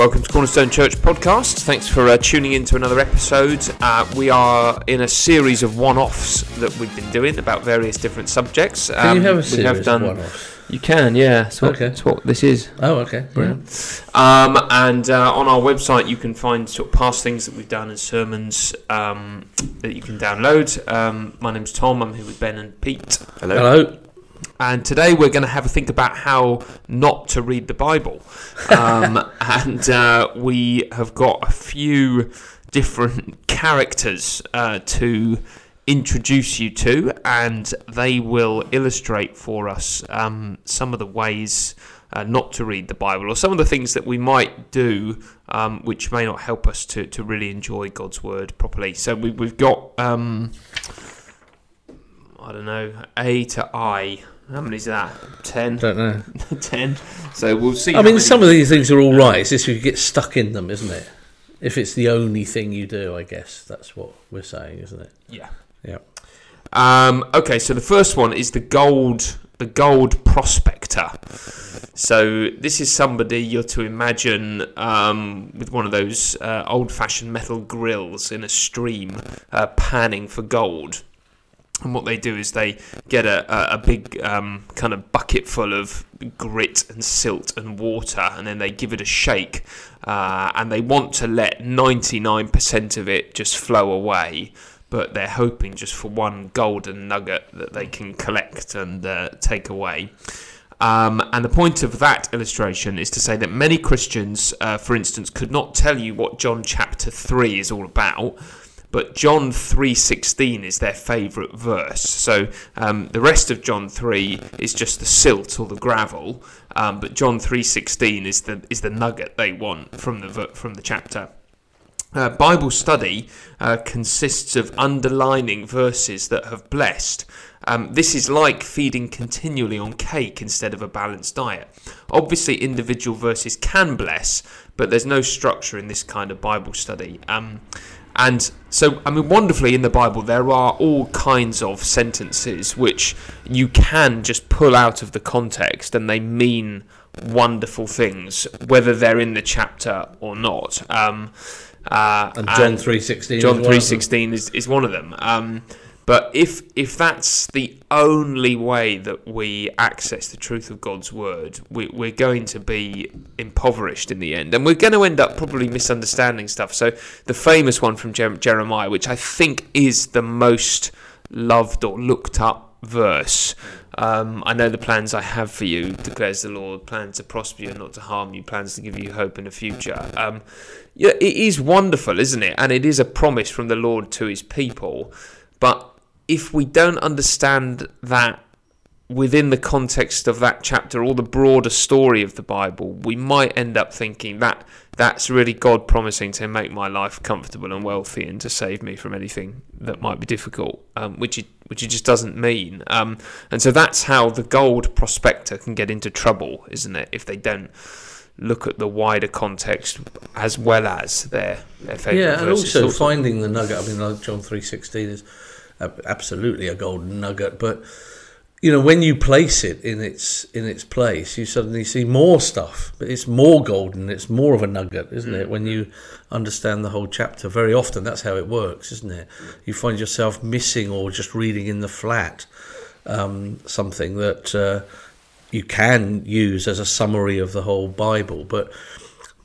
welcome to Cornerstone Church podcast. Thanks for uh, tuning in to another episode. Uh, we are in a series of one-offs that we've been doing about various different subjects. Um, Can you have a we series have done. of one-offs? You can, yeah. That's what, Okay. that's what this is. Oh, okay, brilliant. Um, and uh, on our website, you can find sort of past things that we've done as sermons um, that you can download. Um, my name's Tom. I'm here with Ben and Pete. Hello. And today we're going to have a think about how not to read the Bible. Um, and uh, we have got a few different characters uh, to introduce you to, and they will illustrate for us um, some of the ways. Uh, not to read the Bible, or some of the things that we might do, um, which may not help us to, to really enjoy God's word properly. So we, we've got, um, I don't know, A to I. How many is that? Ten. Don't know. Ten. So we'll see. I mean, many- some of these things are all right. It's just if you get stuck in them, isn't it? If it's the only thing you do, I guess that's what we're saying, isn't it? Yeah. Yeah. Um, okay, so the first one is the gold, the gold prospector. So this is somebody you're to imagine um, with one of those uh, old-fashioned metal grills in a stream, uh, panning for gold. And what they do is they get a, a, big um, kind of bucket full of grit and silt and water, and then they give it a shake. Uh, and they want to let 99% of it just flow away, but they're hoping just for one golden nugget that they can collect and uh, take away. Um, and the point of that illustration is to say that many Christians, uh, for instance, could not tell you what John chapter 3 is all about but John 3:16 is their favourite verse. So um, the rest of John 3 is just the silt or the gravel, um, but John 3:16 is the is the nugget they want from the from the chapter. Uh, Bible study uh, consists of underlining verses that have blessed. Um, this is like feeding continually on cake instead of a balanced diet. Obviously, individual verses can bless, but there's no structure in this kind of Bible study. Um, and so, I mean, wonderfully in the Bible, there are all kinds of sentences which you can just pull out of the context and they mean wonderful things, whether they're in the chapter or not. Um, uh, And John three sixteen. John three sixteen is, is one of them. Um, but if if that's the only way that we access the truth of God's word, we, we're going to be impoverished in the end, and we're going to end up probably misunderstanding stuff. So the famous one from Jer- Jeremiah, which I think is the most loved or looked up verse. Um, I know the plans I have for you, declares the Lord, plans to prosper you and not to harm you, plans to give you hope in the future. Um, yeah, it is wonderful, isn't it? And it is a promise from the Lord to his people. But if we don't understand that within the context of that chapter or the broader story of the Bible, we might end up thinking that that's really God promising to make my life comfortable and wealthy and to save me from anything that might be difficult, um, which it which it just doesn't mean. Um, and so that's how the gold prospector can get into trouble, isn't it? If they don't look at the wider context as well as their their Yeah, and also finding the nugget. I mean, like John three sixteen is absolutely a golden nugget, but you know when you place it in its in its place, you suddenly see more stuff. But it's more golden. It's more of a nugget, isn't it? When you understand the whole chapter, very often that's how it works, isn't it? You find yourself missing or just reading in the flat um, something that. Uh, you can use as a summary of the whole Bible, but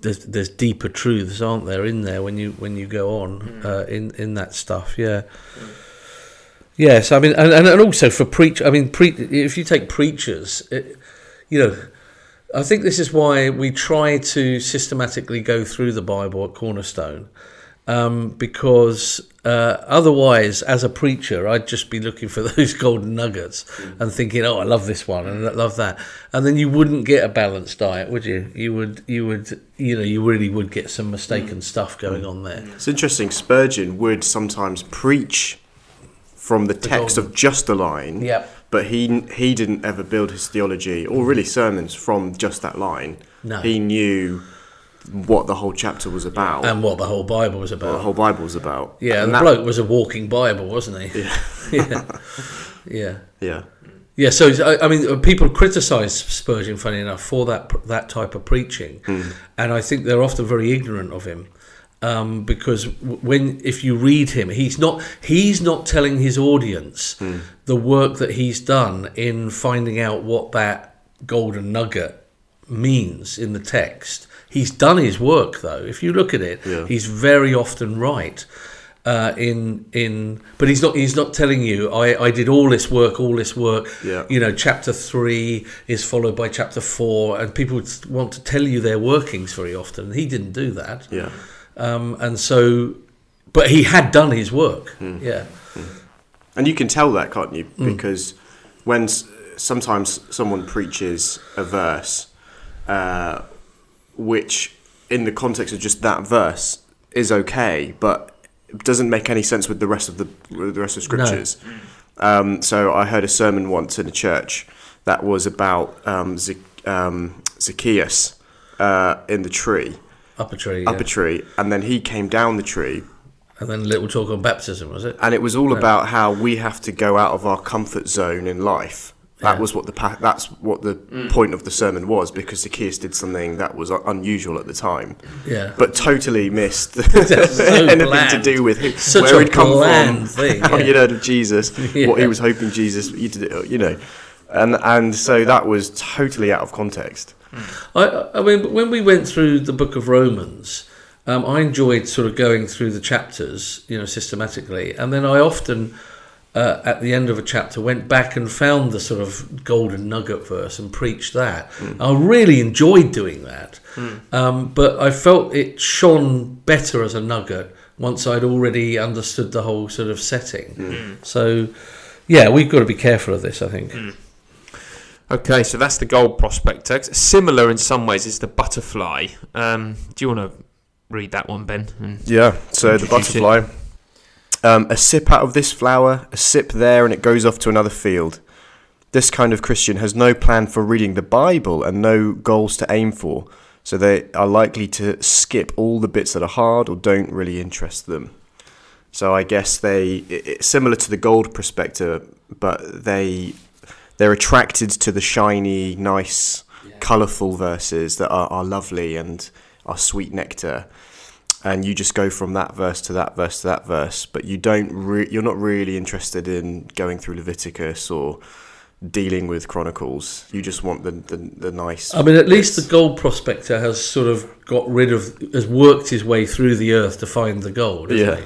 there's there's deeper truths, aren't there, in there when you when you go on uh, in in that stuff? Yeah. Yes, I mean, and, and also for preach. I mean, pre- if you take preachers, it, you know, I think this is why we try to systematically go through the Bible at Cornerstone, um, because uh, otherwise, as a preacher, I'd just be looking for those golden nuggets and thinking, "Oh, I love this one and I love that," and then you wouldn't get a balanced diet, would you? You would, you would, you know, you really would get some mistaken stuff going on there. It's interesting. Spurgeon would sometimes preach from the text of just a line, Yep. but he he didn't ever build his theology or really mm. sermons from just that line. No. He knew what the whole chapter was about, And what the whole Bible was what the about. whole Bible was about. Yeah, and and the that, bloke was a walking Bible, wasn't he? Yeah. yeah. yeah. Yeah, so I, I mean, people criticise Spurgeon, funny enough, for that that type of preaching, hmm. and I think they're often very ignorant of him um, because when if you read him, he's not he's not telling his audience the work that he's done in finding out what that golden nugget means in the text. He's done his work, though. If you look at it, Yeah. he's very often right. Uh, in in, but he's not he's not telling you I, I did all this work, all this work. Yeah. You know, chapter three is followed by chapter four, and people want to tell you their workings very often. He didn't do that, Yeah. Um, and so, but he had done his work. Yeah, And you can tell that, can't you? Hmm. Because when s- sometimes someone preaches a verse, uh, which in the context of just that verse is okay, but doesn't make any sense with the rest of the the rest of scriptures. Um, so I heard a sermon once in a church that was about um, Zac- um, Zacchaeus uh, in the tree, up a tree, up yeah. a tree, and then he came down the tree and then a little talk on baptism, was it? and it was all about how we have to go out of our comfort zone in life. That Yeah. was what the pa- that's what the mm. point of the sermon was because Zacchaeus did something that was unusual at the time, Yeah, but totally missed so anything to do with who, Such where a he'd come bland from, thing, how yeah. he'd heard of Jesus, what he was hoping Jesus, you did- you know, and and so that was totally out of context. I, I mean, when we went through the book of Romans, um, I enjoyed sort of going through the chapters, you know, systematically, and then I often, uh, at the end of a chapter, went back and found the sort of golden nugget verse and preached that. I really enjoyed doing that, um, but I felt it shone better as a nugget once I'd already understood the whole sort of setting. So, yeah, we've got to be careful of this. I think. Okay, so that's the gold prospector. Similar in some ways is the butterfly. Um, do you want to read that one, Ben? Yeah, so the butterfly. Um, a sip out of this flower, a sip there, and it goes off to another field. This kind of Christian has no plan for reading the Bible and no goals to aim for, so they are likely to skip all the bits that are hard or don't really interest them. So I guess they it- it's similar to the gold prospector, but they they're attracted to the shiny, nice, colourful verses that are, are lovely and are sweet nectar and you just go from that verse to that verse to that verse, but you don't re- you're not really interested in going through Leviticus or dealing with Chronicles. You just want the the, the nice. I mean, at least the gold prospector has sort of got rid of, has worked his way through the earth to find the gold, isn't Yeah. he?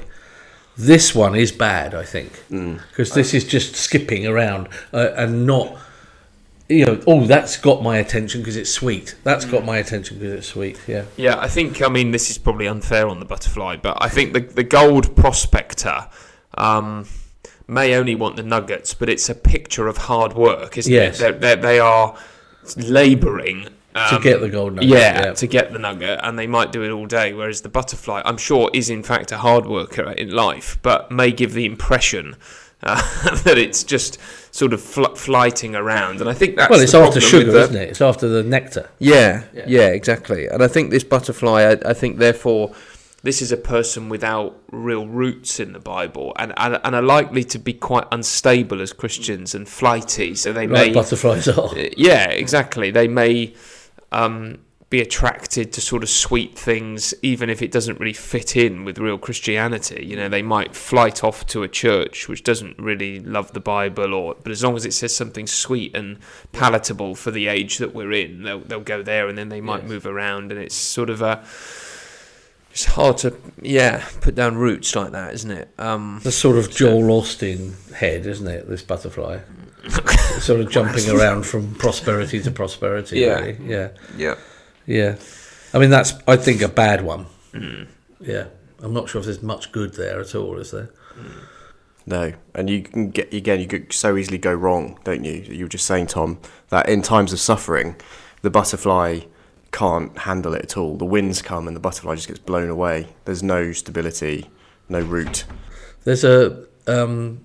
This one is bad, I think, Mm. because this is just skipping around uh, and not, you know, oh, that's got my attention because it's sweet. That's got my attention because it's sweet. Yeah. Yeah, I think, I mean, this is probably unfair on the butterfly, but I think the, the gold prospector um, may only want the nuggets, but it's a picture of hard work, isn't Yes. it? They're, they're, they are labouring. To um, get the gold nugget. yeah, to get the nugget, and they might do it all day. Whereas the butterfly, I'm sure, is in fact a hard worker in life, but may give the impression uh, that it's just sort of fl- flighting around. And I think that's well, it's after sugar, the- isn't it? It's after the nectar. yeah, Yeah. yeah, exactly. And I think this butterfly, I, I think, therefore, this is a person without real roots in the Bible and, and, and are likely to be quite unstable as Christians and flighty. So they Like may. butterflies are. Yeah, exactly. They may um, be attracted to sort of sweet things, even if it doesn't really fit in with real Christianity. You know, they might flight off to a church which doesn't really love the Bible, or but as long as it says something sweet and palatable for the age that we're in, they'll they'll go there, and then they might Yes. move around, and it's sort of a. It's hard to, yeah, put down roots like that, isn't it? Um, The sort of Joel Osteen head, isn't it? This butterfly, sort of jumping around from prosperity to prosperity. Yeah. really. yeah, yeah. yeah. I mean, that's I think a bad one. Mm. Yeah, I'm not sure if there's much good there at all. Is there? No, and you can get again. You could so easily go wrong, don't you? You were just saying, Tom, that in times of suffering, the butterfly can't handle it at all. The winds come and the butterfly just gets blown away. There's no stability, no root. There's a. Um,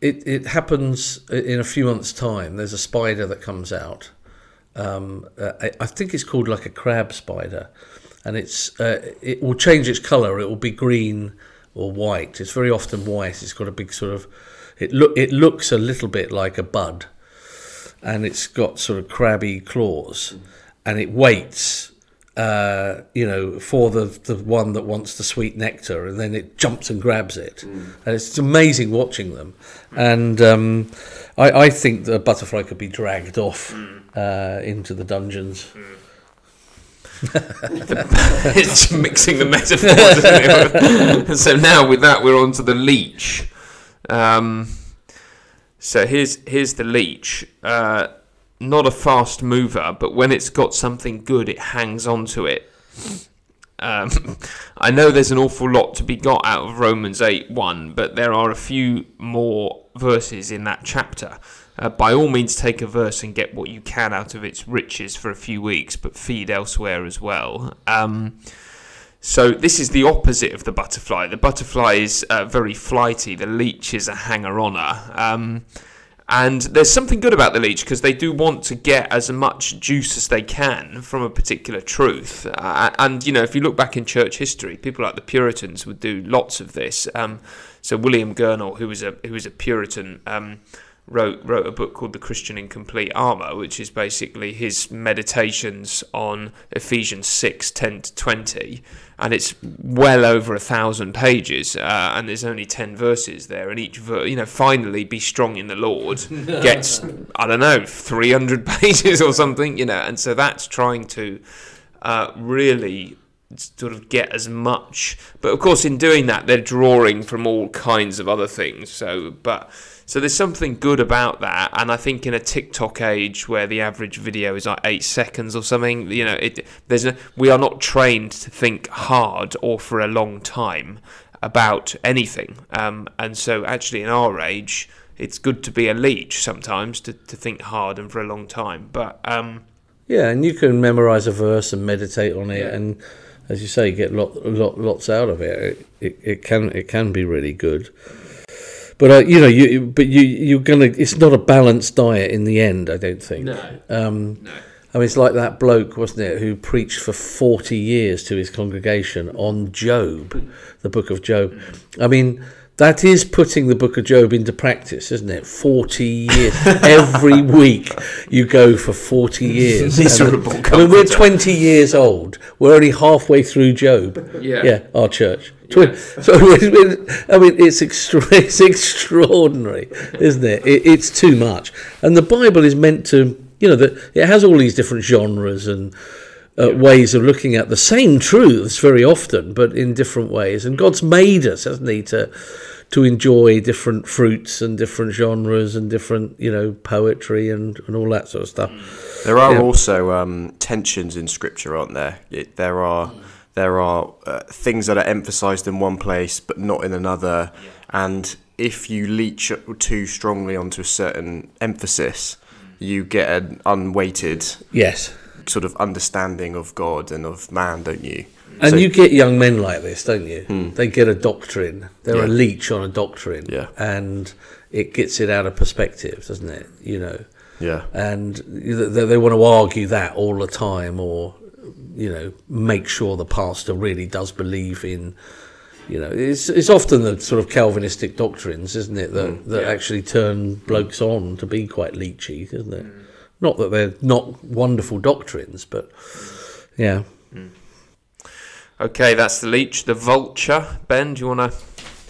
it it happens in a few months' time. There's a spider that comes out. Um, uh, I, I think it's called like a crab spider, and it's uh, it will change its colour. It will be green or white. It's very often white. It's got a big sort of. It look it looks a little bit like a bud, and it's got sort of crabby claws, and it waits, uh, you know, for the the one that wants the sweet nectar, and then it jumps and grabs it, and it's amazing watching them. And um, I, I think the butterfly could be dragged off uh, into the dungeons. it's mixing the metaphors. so now with that, we're on to the leech. Um, so here's here's the leech. Uh, not a fast mover, but when it's got something good, it hangs on to it. Um, I know there's an awful lot to be got out of Romans 8 1, but there are a few more verses in that chapter. Uh, by all means, take a verse and get what you can out of its riches for a few weeks, but feed elsewhere as well. Um, so, this is the opposite of the butterfly. The butterfly is uh, very flighty, the leech is a hanger oner. Um, and there's something good about the leech because they do want to get as much juice as they can from a particular truth. Uh, and, you know, if you look back in church history, people like the Puritans would do lots of this. Um, so, William Gurnall, who was a, who was a Puritan, um, wrote wrote a book called The Christian in Complete Armor, which is basically his meditations on Ephesians 6, 10 to 20. And it's well over a thousand pages, uh, and there's only 10 verses there. And each verse, you know, finally be strong in the Lord gets, I don't know, 300 pages or something, you know. And so that's trying to uh, really sort of get as much. But of course, in doing that, they're drawing from all kinds of other things. So, but so there's something good about that, and I think in a TikTok age where the average video is like eight seconds or something, you know, it there's a, we are not trained to think hard or for a long time about anything, um, and so actually in our age, it's good to be a leech sometimes to, to think hard and for a long time, but. Um, Yeah, and you can memorize a verse and meditate on it, and as you say, get lot, lot, lots out of it. It, it. it can it can be really good. But uh, you know, you but you you're gonna. It's not a balanced diet in the end. I don't think. Um, no. I mean, it's like that bloke, wasn't it, who preached for 40 years to his congregation on Job, the book of Job. I mean, that is putting the book of Job into practice, isn't it? 40 years. Every week you go for 40 years. Miserable I mean, we're 20 years old. We're only halfway through Job. Yeah. Yeah, our church. Twen- So, I mean, it's, extra- it's extraordinary, isn't it? it? It's too much. And the Bible is meant to, you know, that it has all these different genres and uh, ways of looking at the same truths very often, but in different ways. And God's made us, hasn't He, to to enjoy different fruits and different genres and different, you know, poetry and, and all that sort of stuff. There are Yeah. also um, tensions in Scripture, aren't there? It, there are there are uh, things that are emphasised in one place but not in another, and if you leech too strongly onto a certain emphasis, you get an unweighted Yes. sort of understanding of God and of man, don't you? And So- you get young men like this, don't you? They get a doctrine. They're a leech on a doctrine. Yeah. And it gets it out of perspective, doesn't it? You know. yeah, And they, they want to argue that all the time or, you know, make sure the pastor really does believe in, you know, it's, it's often the sort of Calvinistic doctrines, isn't it, that, mm, that actually turn blokes on to be quite leechy, isn't it? Mm. Not that they're not wonderful doctrines, but yeah. Mm. Okay, that's the leech. The vulture. Ben, do you want to?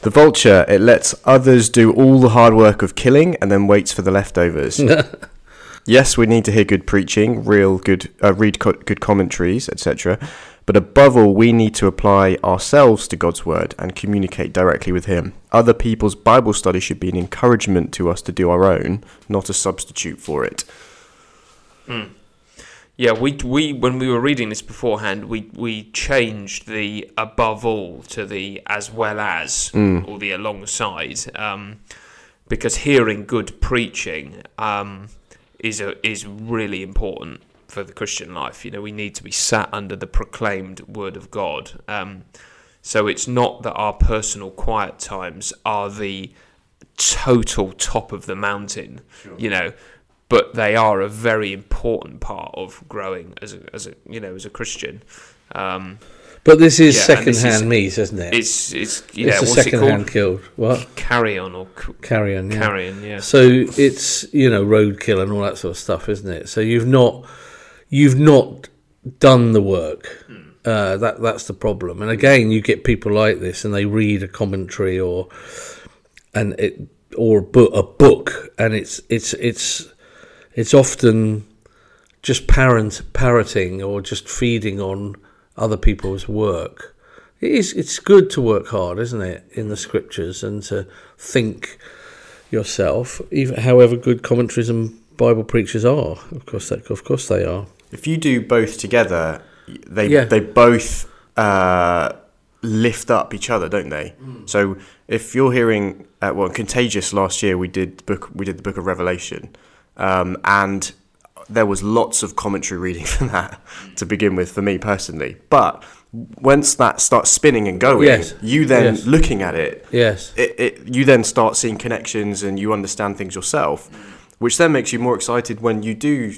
the vulture it lets others do all the hard work of killing and then waits for the leftovers. Yes, we need to hear good preaching, real good, uh, read co- good commentaries, etc. But above all, we need to apply ourselves to God's word and communicate directly with Him. Other people's Bible study should be an encouragement to us to do our own, not a substitute for it. Yeah, we we when we were reading this beforehand, we we changed the above all to the as well as or the alongside, um, because hearing good preaching um, is a is really important for the Christian life. You know, we need to be sat under the proclaimed word of God. Um, so it's not that our personal quiet times are the total top of the mountain, you know, but they are a very important part of growing as a, as a you know as a Christian. Um, But this is Yeah, second-hand is- meat, isn't it? It's it's yeah. it's a what's it second-hand called? killed. What? Carrion or c- Carrion. Yeah. carrion? Yeah. So it's you know roadkill and all that sort of stuff, isn't it? So you've not you've not done the work. Uh, that that's the problem. And again, you get people like this, and they read a commentary or and it or a book, a book, and it's it's it's it's often just parent parroting or just feeding on other people's work. It is it's good to work hard, isn't it, in the scriptures and to think yourself, even however good commentaries and Bible preachers are. Of course, that, of course they are. If you do both together, they Yeah. they both uh, lift up each other, don't they? So if you're hearing, uh, well, Contagious last year we did book we did the Book of Revelation, um, and there was lots of commentary reading from that to begin with for me personally. But once that starts spinning and going, Yes. you then Yes. looking at it, Yes. it, it, you then start seeing connections and you understand things yourself, which then makes you more excited when you do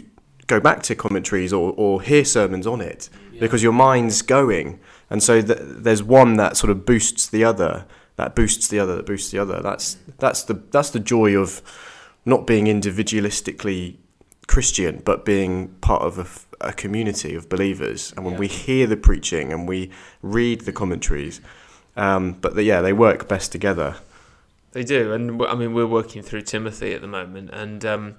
go back to commentaries or, or hear sermons on it because your mind's going. And so th- there's one that sort of boosts the other, that boosts the other, that boosts the other. That's, that's, the, that's the joy of not being individualistically Christian, but being part of a community of believers. And when we hear the preaching and we read the commentaries, um, but the, yeah, they work best together. They do, and I mean we're working through Timothy at the moment, and um,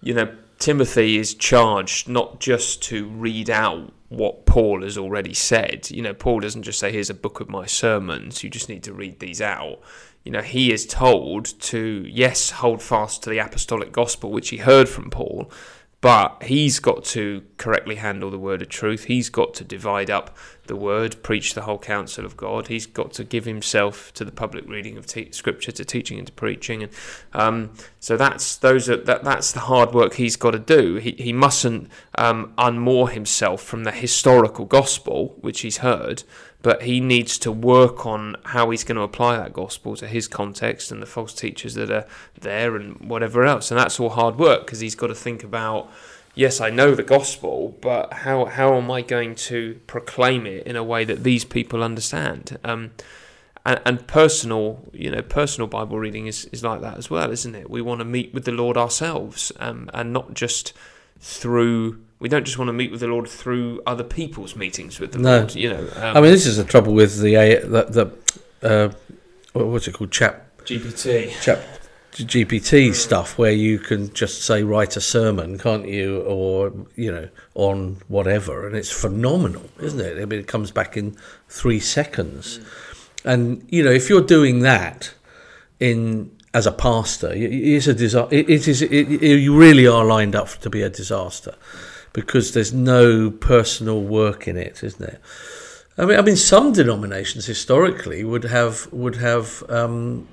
you know Timothy is charged not just to read out what Paul has already said. You know, Paul doesn't just say, "Here's a book of my sermons. You just need to read these out." You know, he is told to yes, hold fast to the apostolic gospel which he heard from Paul, but he's got to correctly handle the word of truth. He's got to divide up the word, preach the whole counsel of God. He's got to give himself to the public reading of te- scripture, to teaching and to preaching, and um, so that's those are that that's the hard work he's got to do. He he mustn't um, unmoor himself from the historical gospel which he's heard, but he needs to work on how he's going to apply that gospel to his context and the false teachers that are there and whatever else. And that's all hard work because he's got to think about yes, I know the gospel, but how how am I going to proclaim it in a way that these people understand? Um, and, and personal, you know, personal Bible reading is, is like that as well, isn't it? We want to meet with the Lord ourselves, um, and not just through. We don't just want to meet with the Lord through other people's meetings with the No. Lord. You know, um, I mean, this is the trouble with the A- the, the uh, what's it called, chap GPT. Chat GPT stuff, where you can just say write a sermon, can't you, or you know, on whatever, and it's phenomenal, isn't it? I mean, it comes back in three seconds, and you know, if you're doing that in as a pastor, it is a disaster. It, it is. It, you really are lined up to be a disaster because there's no personal work in it, isn't it? I mean, I mean, some denominations historically would have would have um,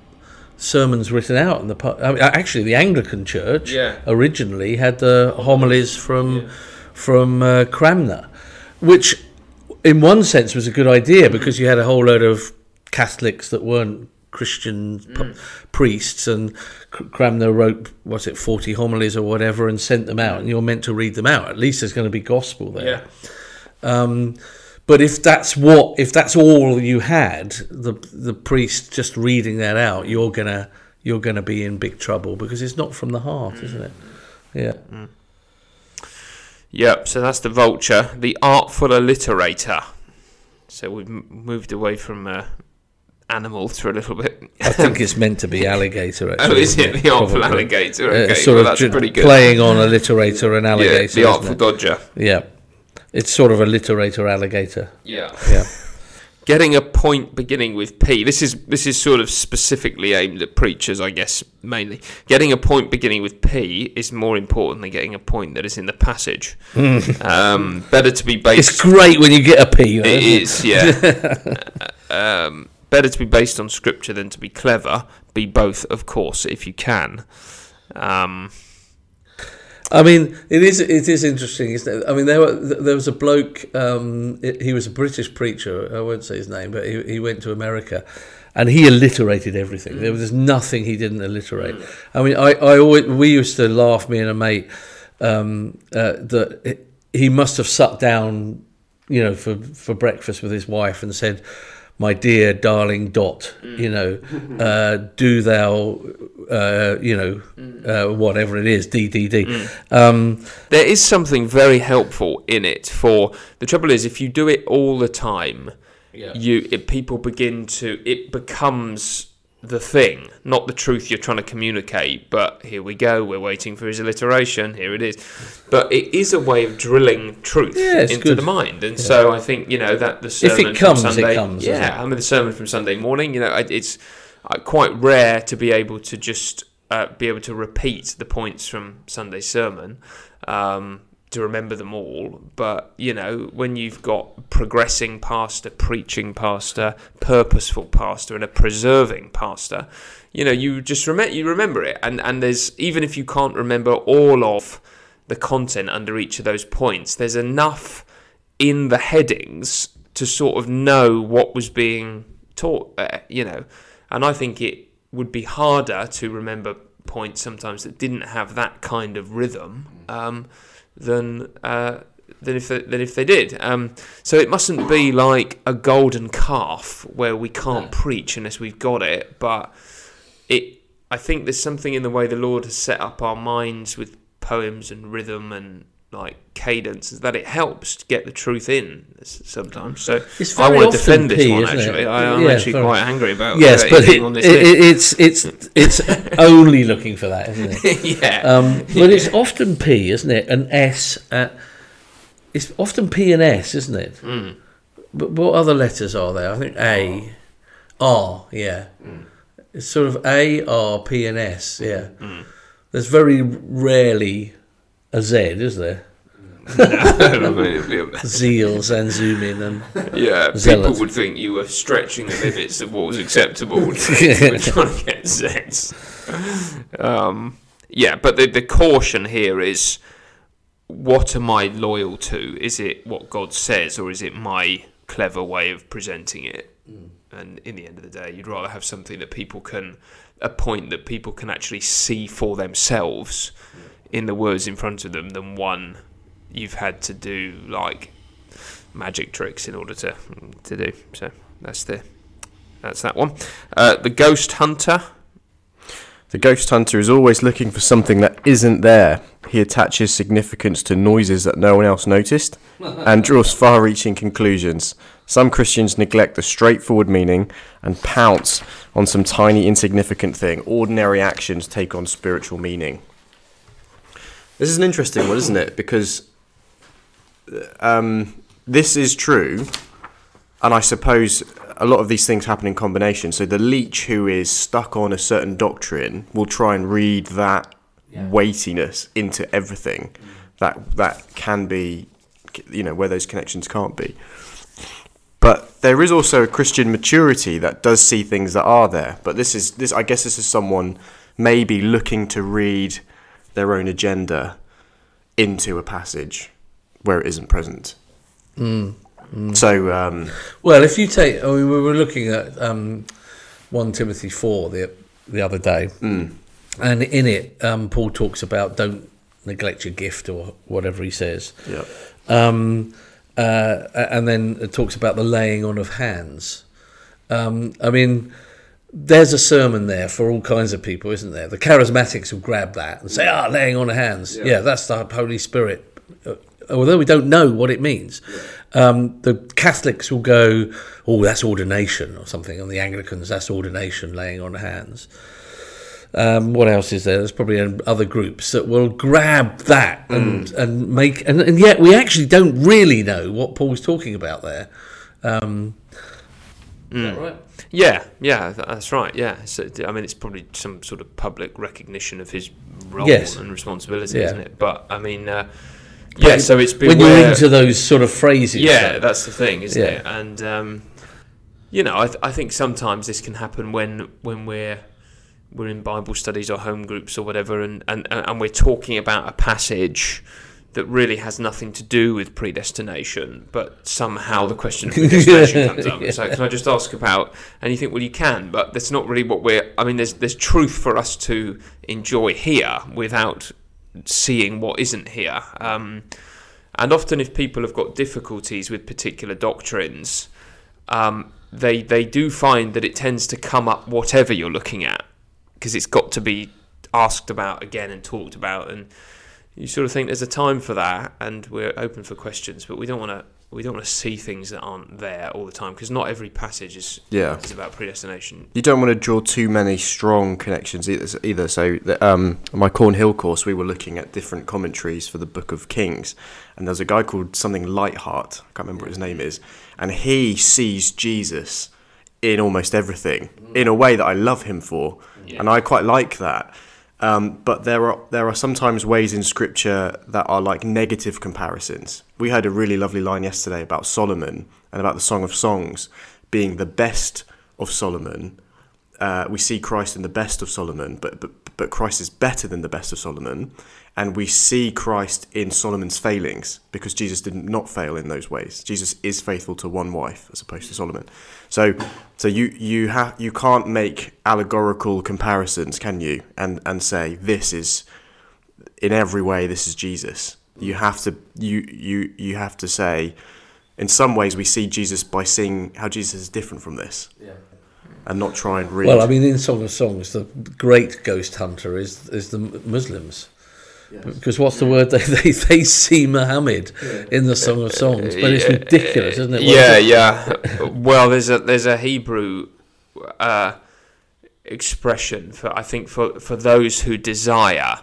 sermons written out in the. I mean, actually, the Anglican Church Yeah. originally had the homilies from from uh, Cranmer, which, in one sense, was a good idea because you had a whole load of Catholics that weren't Christian pu- priests, and Cranmer wrote what's it, forty homilies or whatever, and sent them out, and you're meant to read them out. At least there's going to be gospel there. Yeah. Um, but if that's what, if that's all you had, the the priest just reading that out, you're gonna you're gonna be in big trouble because it's not from the heart, isn't it? Yeah. Yep, so that's the vulture, the artful alliterator. So we've m- moved away from uh, animals for a little bit. I think it's meant to be alligator. Actually, oh, is it the artful Probably. alligator? Uh, Okay, sort well, of that's pretty good. playing on alliterator and alligator. yeah, alligator. the artful dodger. Yeah, it's sort of alliterator alligator. Yeah. Yeah. Getting a point beginning with P. This is this is sort of specifically aimed at preachers, I guess, mainly. Getting a point beginning with P is more important than getting a point that is in the passage. um, better to be based. It's great when you get a P. It is, yeah. um, better to be based on scripture than to be clever. Be both, of course, if you can. Um, I mean, it is it is interesting, isn't it? I mean, there were, there was a bloke. Um, he was a British preacher. I won't say his name, but he, he went to America, and he alliterated everything. There was nothing he didn't alliterate. I mean, I, I always we used to laugh, me and a mate, um, uh, that he must have sucked down you know, for for breakfast with his wife and said, "My dear darling Dot, Mm. you know, uh, do thou, uh, you know, Mm. uh, whatever it is, D D D." Um, There is something very helpful in it. For the trouble is, if you do it all the time, you it, people begin to it becomes the thing, not the truth you're trying to communicate. But here we go. We're waiting for his alliteration. Here it is. But it is a way of drilling truth Yeah, into good. the mind, and so I think you know that the sermon if it comes, from it Sunday, comes, doesn't yeah, I mean the sermon from Sunday morning. You know, it's uh, quite rare to be able to just uh, be able to repeat the points from Sunday's sermon. Um, to remember them all, but you know, when you've got progressing pastor, preaching pastor, purposeful pastor, and a preserving pastor, you know, you just remember you remember it, and and there's even if you can't remember all of the content under each of those points, there's enough in the headings to sort of know what was being taught there, you know, and I think it would be harder to remember points sometimes that didn't have that kind of rhythm. Um, than uh, than if they, than if they did. Um, so it mustn't be like a golden calf where we can't preach unless we've got it. But it, I think there's something in the way the Lord has set up our minds with poems and rhythm and like cadence is that it helps to get the truth in sometimes. So It's I want to defend this P, one actually. I, I'm Yeah, actually very- quite angry about yes, but it it, on this it, it's it's it's only looking for that, isn't it? yeah. Um, but it's often P, isn't it? An S. Uh, it's often P and S, isn't it? Mm. But what other letters are there? I think A, R. Yeah, it's sort of A, R, P, and S. Yeah, there's very rarely a Z, is there? I mean, it'd be a- and Yeah, Zealot. people would think you were stretching the limits of what was acceptable. trying to get sense. Um, yeah, but the, the caution here is what am I loyal to? Is it what God says, or is it my clever way of presenting it? And in the end of the day, you'd rather have something that people can, a point that people can actually see for themselves in the words in front of them than one you've had to do like magic tricks in order to to do. So that's the that's that one. Uh, the Ghost Hunter. The ghost hunter is always looking for something that isn't there. He attaches significance to noises that no one else noticed and draws far reaching conclusions. Some Christians neglect the straightforward meaning and pounce on some tiny insignificant thing. Ordinary actions take on spiritual meaning. This is an interesting one, isn't it? Because um, this is true, and I suppose a lot of these things happen in combination. So the leech who is stuck on a certain doctrine will try and read that weightiness into everything that that can be, you know, where those connections can't be. But there is also a Christian maturity that does see things that are there. But this is this. I guess this is someone maybe looking to read their own agenda into a passage where it isn't present. So um, Well, if you take, I mean, we were looking at um, one Timothy four the the other day, and in it, um, Paul talks about don't neglect your gift or whatever he says, yeah. um, uh, and then it talks about the laying on of hands. Um, I mean, there's a sermon there for all kinds of people, isn't there? The charismatics will grab that and say, "Ah, laying on of hands, yeah, that's the Holy Spirit." Uh, although we don't know what it means, um, the Catholics will go, "Oh, that's ordination" or something, and the Anglicans, "That's ordination, laying on of hands." Um, what else is there? There's probably other groups that will grab that and and make and, and yet we actually don't really know what Paul's talking about there. Um, that right? Yeah, yeah, that's right. Yeah, so, I mean, it's probably some sort of public recognition of his role Yes. and responsibility, Yeah. isn't it? But I mean, uh, yeah. So it's when you're into those sort of phrases. yeah, that's the thing, isn't Yeah. it? And um, you know, I, th- I think sometimes this can happen when when we're we're in Bible studies or home groups or whatever, and and, and we're talking about a passage that really has nothing to do with predestination, but somehow the question of predestination comes up. So can I just ask about? And you think, well, you can, but that's not really what we're. I mean, there's there's truth for us to enjoy here without seeing what isn't here. Um, And often, if people have got difficulties with particular doctrines, um, they they do find that it tends to come up whatever you're looking at because it's got to be asked about again and talked about and you sort of think there's a time for that and we're open for questions but we don't want to we don't want to see things that aren't there all the time because not every passage is Yeah. is about predestination You don't want to draw too many strong connections either. either. So, the, um, on my Cornhill course, we were looking at different commentaries for the Book of Kings, and there's a guy called something Leithart. I can't remember what his name is, and he sees Jesus in almost everything in a way that I love him for, and I quite like that. Um, but there are there are sometimes ways in Scripture that are like negative comparisons. We heard a really lovely line yesterday about Solomon and about the Song of Songs being the best of Solomon. Uh, we see Christ in the best of Solomon, but, but but Christ is better than the best of Solomon, and we see Christ in Solomon's failings because Jesus did not fail in those ways. Jesus is faithful to one wife as opposed to Solomon. So so you you have you can't make allegorical comparisons, can you? And and say this is in every way this is Jesus. You have to you you you have to say in some ways we see Jesus by seeing how Jesus is different from this. Yeah And not try and read. Well, I mean, in Song of Songs, the great ghost hunter is is the Muslims. Because what's the word they, they, they see Muhammad in the Song of Songs, but it's ridiculous, isn't it? What yeah is it? yeah well there's a there's a hebrew uh, expression for i think for for those who desire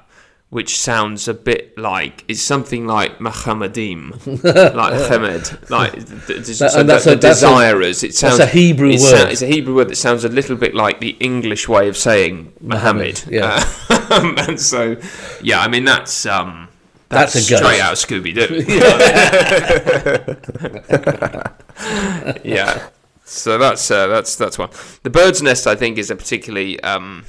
which sounds a bit like it's something like Muhammadim, like Hamed, like th- th- That- so the, that's the a- that's a- desirers. it sounds a Hebrew it word. it's a Hebrew word that sounds a little bit like the English way of saying Muhammad. Muhammad, yeah. Uh, and so, yeah, I mean that's um, That's that's, a straight out of Scooby Doo. yeah. So that's uh, that's that's one. The bird's nest, I think, is a particularly um,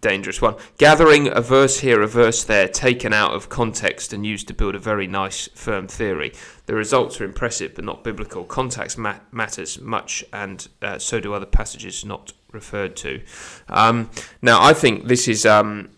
dangerous one. Gathering a verse here, a verse there, taken out of context and used to build a very nice, firm theory. The results are impressive, but not biblical. Context ma- matters much, and uh, so do other passages not referred to. Um, now, I think this is. Um,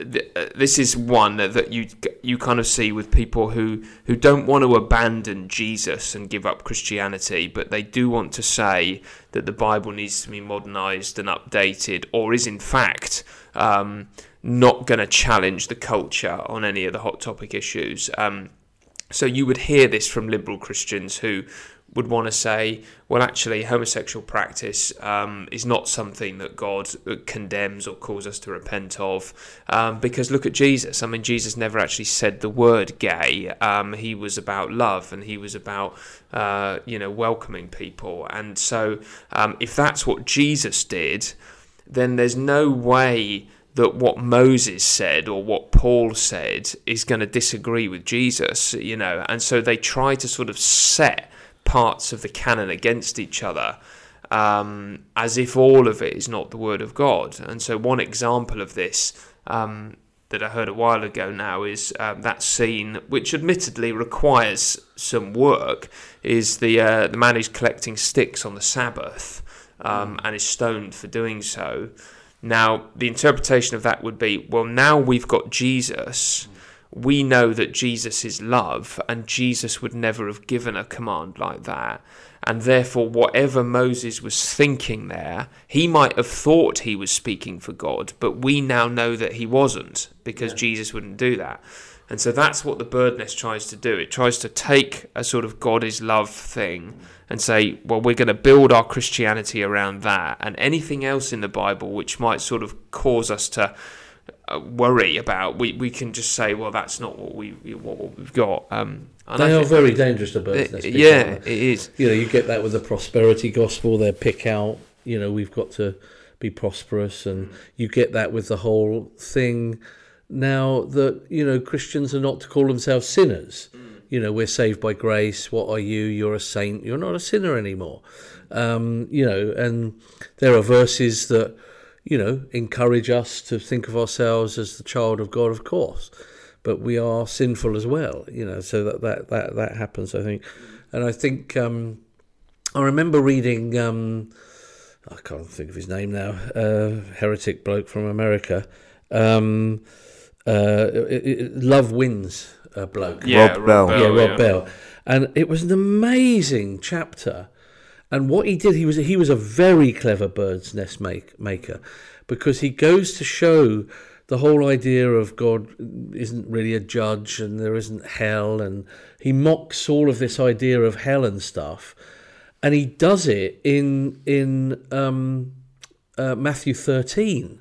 uh, this is one that, that you you kind of see with people who, who don't want to abandon Jesus and give up Christianity, but they do want to say that the Bible needs to be modernized and updated, or is in fact um, not going to challenge the culture on any of the hot topic issues. Um, so you would hear this from liberal Christians who would want to say, well, actually, homosexual practice um, is not something that God condemns or calls us to repent of, um, because look at Jesus. I mean, Jesus never actually said the word gay. Um, he was about love, and he was about uh, you know welcoming people. And so, um, if that's what Jesus did, then there's no way that what Moses said or what Paul said is going to disagree with Jesus, you know, and so they try to sort of set parts of the canon against each other um, as if all of it is not the word of God. And so, one example of this um, that I heard a while ago now is um, that scene, which admittedly requires some work, is the uh, the man who's collecting sticks on the Sabbath um, and is stoned for doing so. Now, the interpretation of that would be well, now we've got Jesus. We know that Jesus is love, and Jesus would never have given a command like that. And therefore, whatever Moses was thinking there, he might have thought he was speaking for God, but we now know that he wasn't because Jesus wouldn't do that. And so that's what the bird nest tries to do. It tries to take a sort of God is love thing and say, well, we're going to build our Christianity around that. And anything else in the Bible which might sort of cause us to worry about, we, we can just say, well, that's not what, we, what we've got. Um, They are very dangerous to birds. Uh, nest yeah, it is. You know, you get that with the prosperity gospel. They pick out. You know, we've got to be prosperous, and you get that with the whole thing. Now that you know Christians are not to call themselves sinners. You know, we're saved by grace. What are you? You're a saint. You're not a sinner anymore. Um, you know, and there are verses that you know encourage us to think of ourselves as the child of God, of course but we are sinful as well you know so that that that, that happens i think and i think um i remember reading um i can't think of his name now uh heretic bloke from america um uh, it, it, love wins uh, bloke. Yeah, Rob Bell. yeah, Rob yeah. Bell, and it was an amazing chapter. And what he did, he was he was a very clever bird's nest make, maker, because he goes to show the whole idea of God isn't really a judge and there isn't hell, and he mocks all of this idea of hell and stuff, and he does it in in um, uh, Matthew thirteen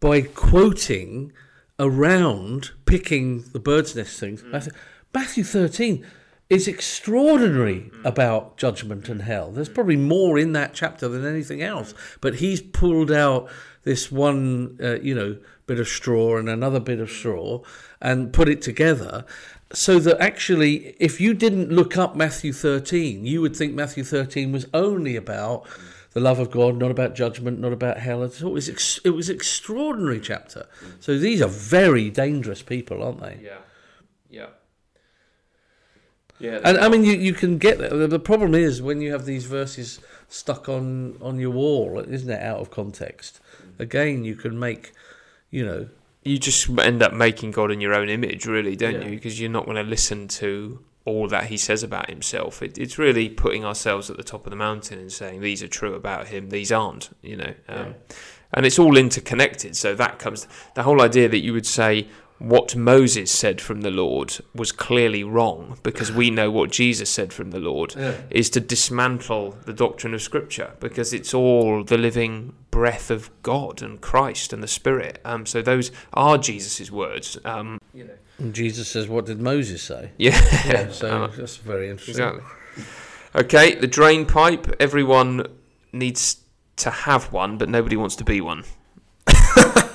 by quoting around picking the bird's nest things. Matthew, Matthew 13 is extraordinary about judgment and hell. There's probably more in that chapter than anything else, but he's pulled out this one, uh, you know, bit of straw and another bit of straw and put it together. So that actually, if you didn't look up Matthew 13, you would think Matthew 13 was only about the love of God, not about judgment, not about hell. It was ex- it was extraordinary chapter. So these are very dangerous people, aren't they? Yeah, yeah. And I mean, you, you can get the, the problem is when you have these verses stuck on on your wall, isn't it? Out of context. Again, you can make, you know, you just end up making God in your own image, really, don't Yeah. you? Because you're not going to listen to all that he says about himself. It, it's really putting ourselves at the top of the mountain and saying these are true about him, these aren't. You know, um, and it's all interconnected. So that comes the whole idea that you would say what Moses said from the Lord was clearly wrong because we know what Jesus said from the Lord Yeah. is to dismantle the doctrine of Scripture because it's all the living breath of God and Christ and the Spirit. Um, so those are Jesus' words. Um, you know. and Jesus says, "What did Moses say?" Yeah. Yeah, so Uh, that's very interesting. exactly. Okay, the drain pipe. Everyone needs to have one, but nobody wants to be one.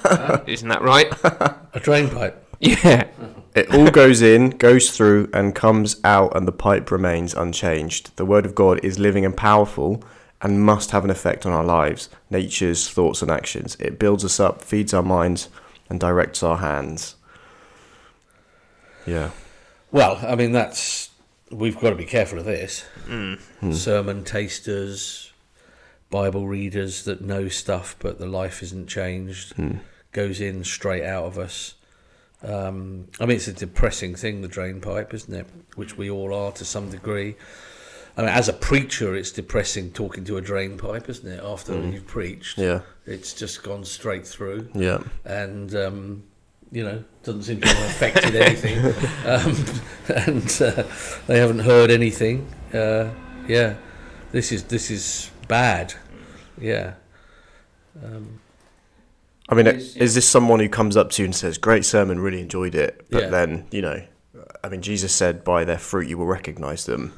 Isn't that right? A drain pipe. Yeah. It all goes in, goes through, and comes out, and the pipe remains unchanged. The Word of God is living and powerful and must have an effect on our lives, nature's thoughts and actions. It builds us up, feeds our minds, and directs our hands. Yeah. Well, I mean, that's we've got to be careful of this. Mm. Sermon tasters, Bible readers that know stuff, but the life isn't changed, goes in straight out of us. Um, I mean, it's a depressing thing, the drain pipe, isn't it? Which we all are to some degree. I mean, as a preacher, it's depressing talking to a drain pipe, isn't it? After you've preached, Yeah. it's just gone straight through Yeah. and um, you know doesn't seem to have affected anything, um, and uh, they haven't heard anything. Uh, yeah, this is this is bad. Yeah, um, I mean, Yes, is this someone who comes up to you and says, "Great sermon, really enjoyed it," but Yeah. then you know, I mean, Jesus said, "By their fruit you will recognize them,"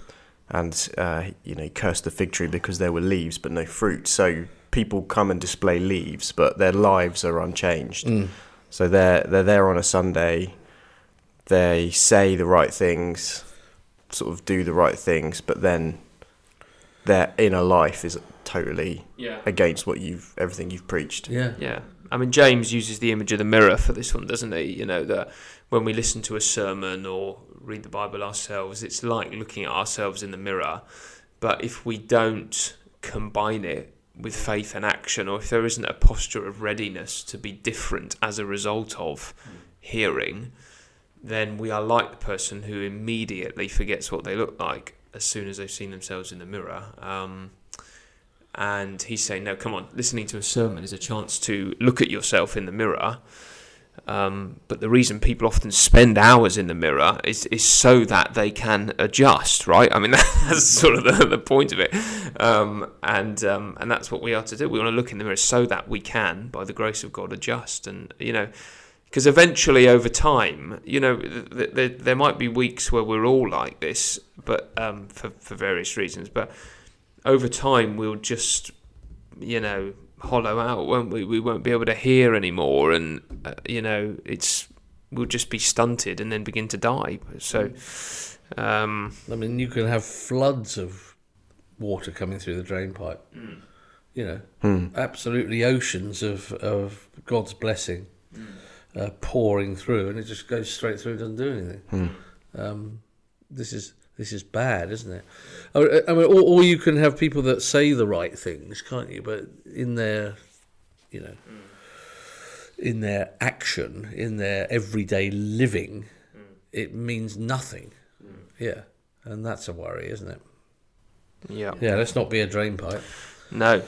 and uh, you know, he cursed the fig tree because there were leaves but no fruit. So people come and display leaves, but their lives are unchanged. mm, So they're they're there on a Sunday. They say the right things, sort of do the right things, but then their inner life is totally Yeah. against what you've everything you've preached. yeah, Yeah. I mean, James uses the image of the mirror for this one, doesn't he? You know, that when we listen to a sermon or read the Bible ourselves, it's like looking at ourselves in the mirror. But if we don't combine it with faith and action, or if there isn't a posture of readiness to be different as a result of hearing, then we are like the person who immediately forgets what they look like as soon as they've seen themselves in the mirror. Um, and he's saying, no, come on, listening to a sermon is a chance to look at yourself in the mirror. Um, but the reason people often spend hours in the mirror is, is so that they can adjust, right? I mean, that's sort of the, the point of it. Um, and, um, and that's what we are to do. We want to look in the mirror so that we can, by the grace of God, adjust. And, you know, because eventually over time, you know, th- th- there might be weeks where we're all like this, but um, for, for various reasons. But over time we'll just you know hollow out won't we we won't be able to hear anymore and uh, you know it's we'll just be stunted and then begin to die so um I mean, you can have floods of water coming through the drain pipe. You know, Hmm. absolutely oceans of of God's blessing uh, pouring through, and it just goes straight through, doesn't do anything. Hmm. Um, this is this is bad, isn't it? I I mean, or, or you can have people that say the right things, can't you? But in their, you know, in their action, in their everyday living, it means nothing. Yeah, and that's a worry, isn't it? Yeah. Yeah, let's not be a drain pipe. No.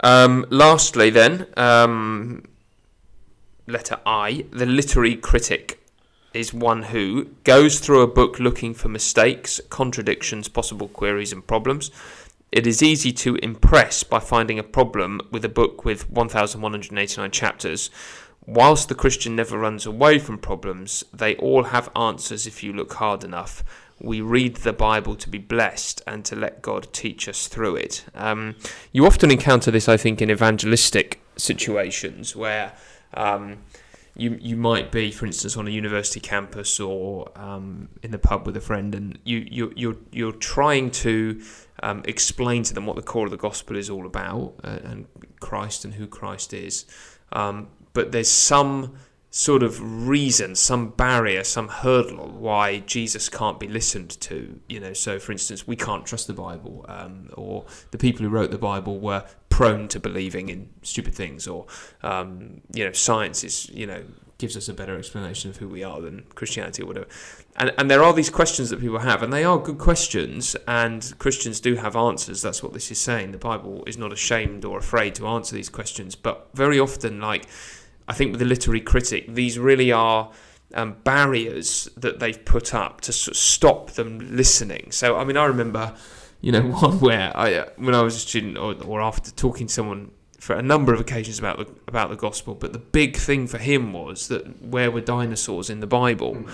Um, lastly, then, um, letter I, the literary critic is one who goes through a book looking for mistakes, contradictions, possible queries, and problems. It is easy to impress by finding a problem with a book with 1,189 chapters. Whilst the Christian never runs away from problems, they all have answers if you look hard enough. We read the Bible to be blessed and to let God teach us through it. Um, you often encounter this, I think, in evangelistic situations where um, you you might be, for instance, on a university campus or um, in the pub with a friend, and you you you're you're trying to um, explain to them what the core of the gospel is all about uh, and Christ and who Christ is. Um, but there's some sort of reason, some barrier, some hurdle why Jesus can't be listened to. You know, so for instance, we can't trust the Bible, um, or the people who wrote the Bible were prone to believing in stupid things, or um, you know, science is you know gives us a better explanation of who we are than Christianity or whatever. And and there are these questions that people have, and they are good questions, and Christians do have answers. That's what this is saying. The Bible is not ashamed or afraid to answer these questions, but very often, like I think with the literary critic, these really are um, barriers that they've put up to sort of stop them listening. So, I mean, I remember, you know, one where I, uh, when I was a student or, or after talking to someone for a number of occasions about the about the gospel, but the big thing for him was that where were dinosaurs in the Bible?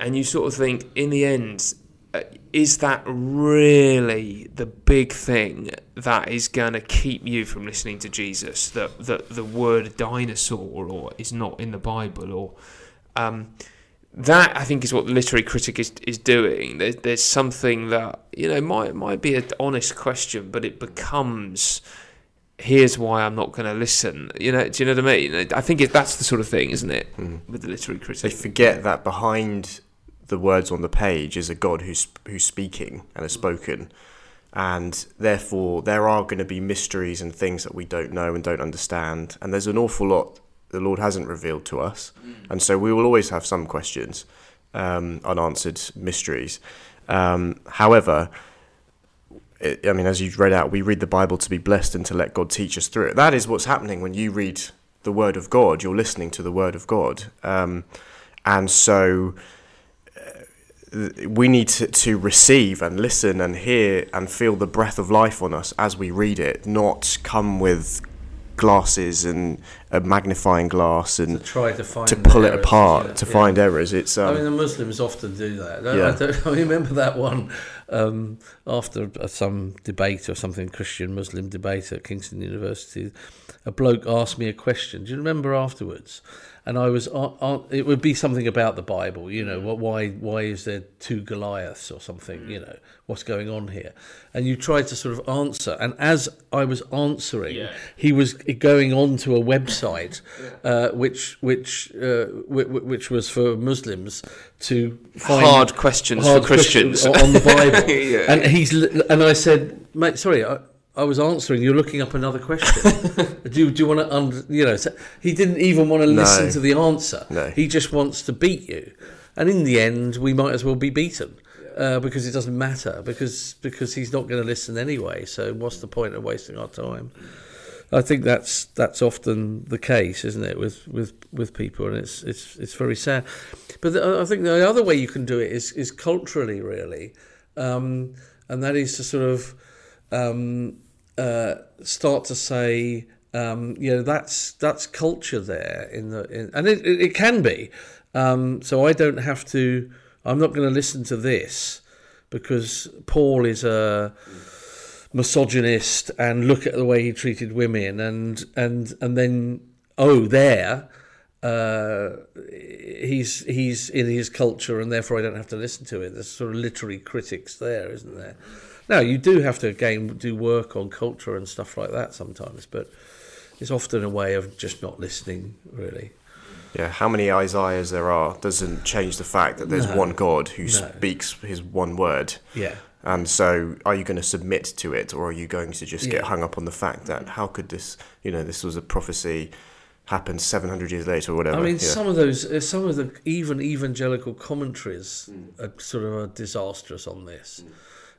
And you sort of think, in the end, uh, is that really the big thing that is going to keep you from listening to Jesus? That that the word dinosaur or is not in the Bible, or um, that I think is what the literary critic is is doing. There's there's something that you know might might be an honest question, but it becomes. Here's why I'm not going to listen. You know, do you know what I mean? I think it, that's the sort of thing, isn't it, hmm. with the literary critic? They forget that behind the words on the page is a God who's who's speaking and has hmm. spoken, and therefore there are going to be mysteries and things that we don't know and don't understand, and there's an awful lot the Lord hasn't revealed to us, and so we will always have some questions, um, unanswered mysteries. Um, however. it- I mean, as you've read out, we read the Bible to be blessed and to let God teach us through it. That is what's happening when you read the Word of God. You're listening to the Word of God, um, and so uh, we need to, to receive and listen and hear and feel the breath of life on us as we read it, not come with glasses and a magnifying glass and To try to find to pull it apart yeah, to yeah. find errors. It's um, I mean, the Muslims often do that. I, Yeah. I, don't, I remember that one um, after some debate or something, Christian Muslim debate at Kingston University. A bloke asked me a question. Do you remember afterwards? And I was, uh, uh, it would be something about the Bible, you know, what, why, why is there two Goliaths or something, you know, what's going on here? And you tried to sort of answer. And as I was answering, Yeah. he was going on to a website uh, which which uh, w- w- which was for Muslims to find Hard questions hard for Christians. questions on the Bible. Yeah. And he's and I said, mate, sorry. I, I was answering. You're looking up another question. do, do you want to, un- you know? So he didn't even want to listen No. to the answer. No. He just wants to beat you, and in the end, we might as well be beaten uh, because it doesn't matter because because he's not going to listen anyway. So what's the point of wasting our time? I think that's that's often the case, isn't it, with with, with people, and it's it's it's very sad. But the, I think the other way you can do it is is culturally, really, um, and that is to sort of um, uh, start to say, um, you know, that's that's culture there in the, in, and it, it, can be. Um, so I don't have to. I'm not going to listen to this because Paul is a misogynist and look at the way he treated women and and and then oh there uh, he's he's in his culture and therefore I don't have to listen to it. There's sort of literary critics there, isn't there? Now you do have to again do work on culture and stuff like that sometimes, but it's often a way of just not listening really. Yeah, how many Isaiahs there are doesn't change the fact that there's No. one God who No. speaks his one word. Yeah. And so, are you going to submit to it, or are you going to just get Yeah. hung up on the fact that how could this, you know, this was a prophecy happened 700 years later or whatever. I mean, yeah. some of those, uh, some of the even evangelical commentaries are sort of are disastrous on this.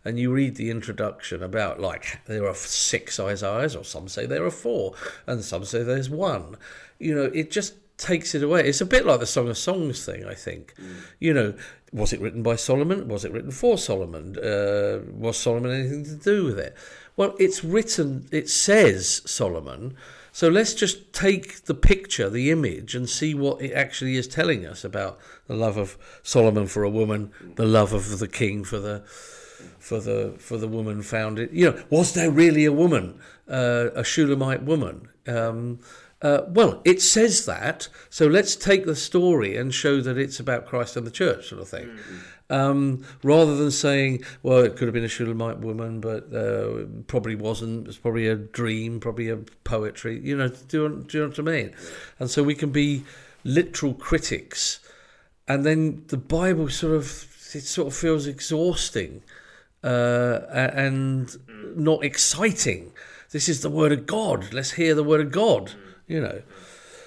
And you read the introduction about like there are six Isaiahs, or some say there are four, and some say there's one. You know, it just takes it away. It's a bit like the Song of Songs thing, I think. You know, was it written by Solomon? Was it written for Solomon? Uh, was Solomon anything to do with it? Well, it's written. It says Solomon. So let's just take the picture, the image, and see what it actually is telling us about the love of Solomon for a woman, the love of the king for the for the for the woman found it. You know, was there really a woman, uh, a Shulamite woman? Um, uh, well, it says that. So let's take the story and show that it's about Christ and the church, sort of thing. Um, rather than saying, well, it could have been a Shulamite woman, but uh, probably wasn't. It's probably a dream, probably a poetry. You know, do you, do you know what I mean? And so we can be literal critics, and then the Bible sort of it sort of feels exhausting uh, a- and not exciting. This is the word of God. Let's hear the word of God. You know,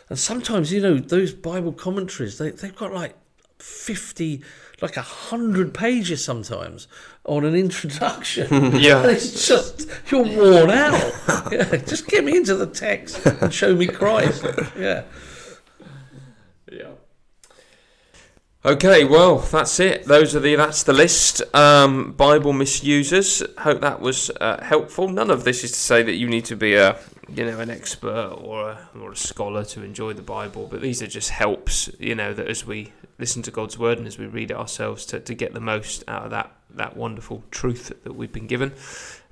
and sometimes you know those Bible commentaries they they've got like fifty, like a hundred pages sometimes on an introduction. Yeah. And it's just you're worn out. yeah, just get me into the text and show me Christ. Yeah. Yeah. Okay, well, that's it. Those are the that's the list. Um, Bible misusers. Hope that was uh, helpful. None of this is to say that you need to be a you know an expert or a, or a scholar to enjoy the Bible, but these are just helps. You know that as we listen to God's word and as we read it ourselves, to, to get the most out of that that wonderful truth that we've been given.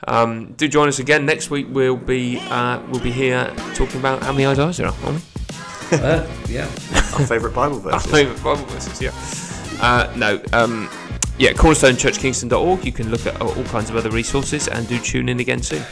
Um, do join us again next week. We'll be uh, we'll be here talking about how many there are. aren't we? Uh, yeah. Our favourite Bible Our verses. favourite Bible verses, yeah. Uh, no, um, yeah, cornerstonechurchkingston.org. You can look at all kinds of other resources and do tune in again soon.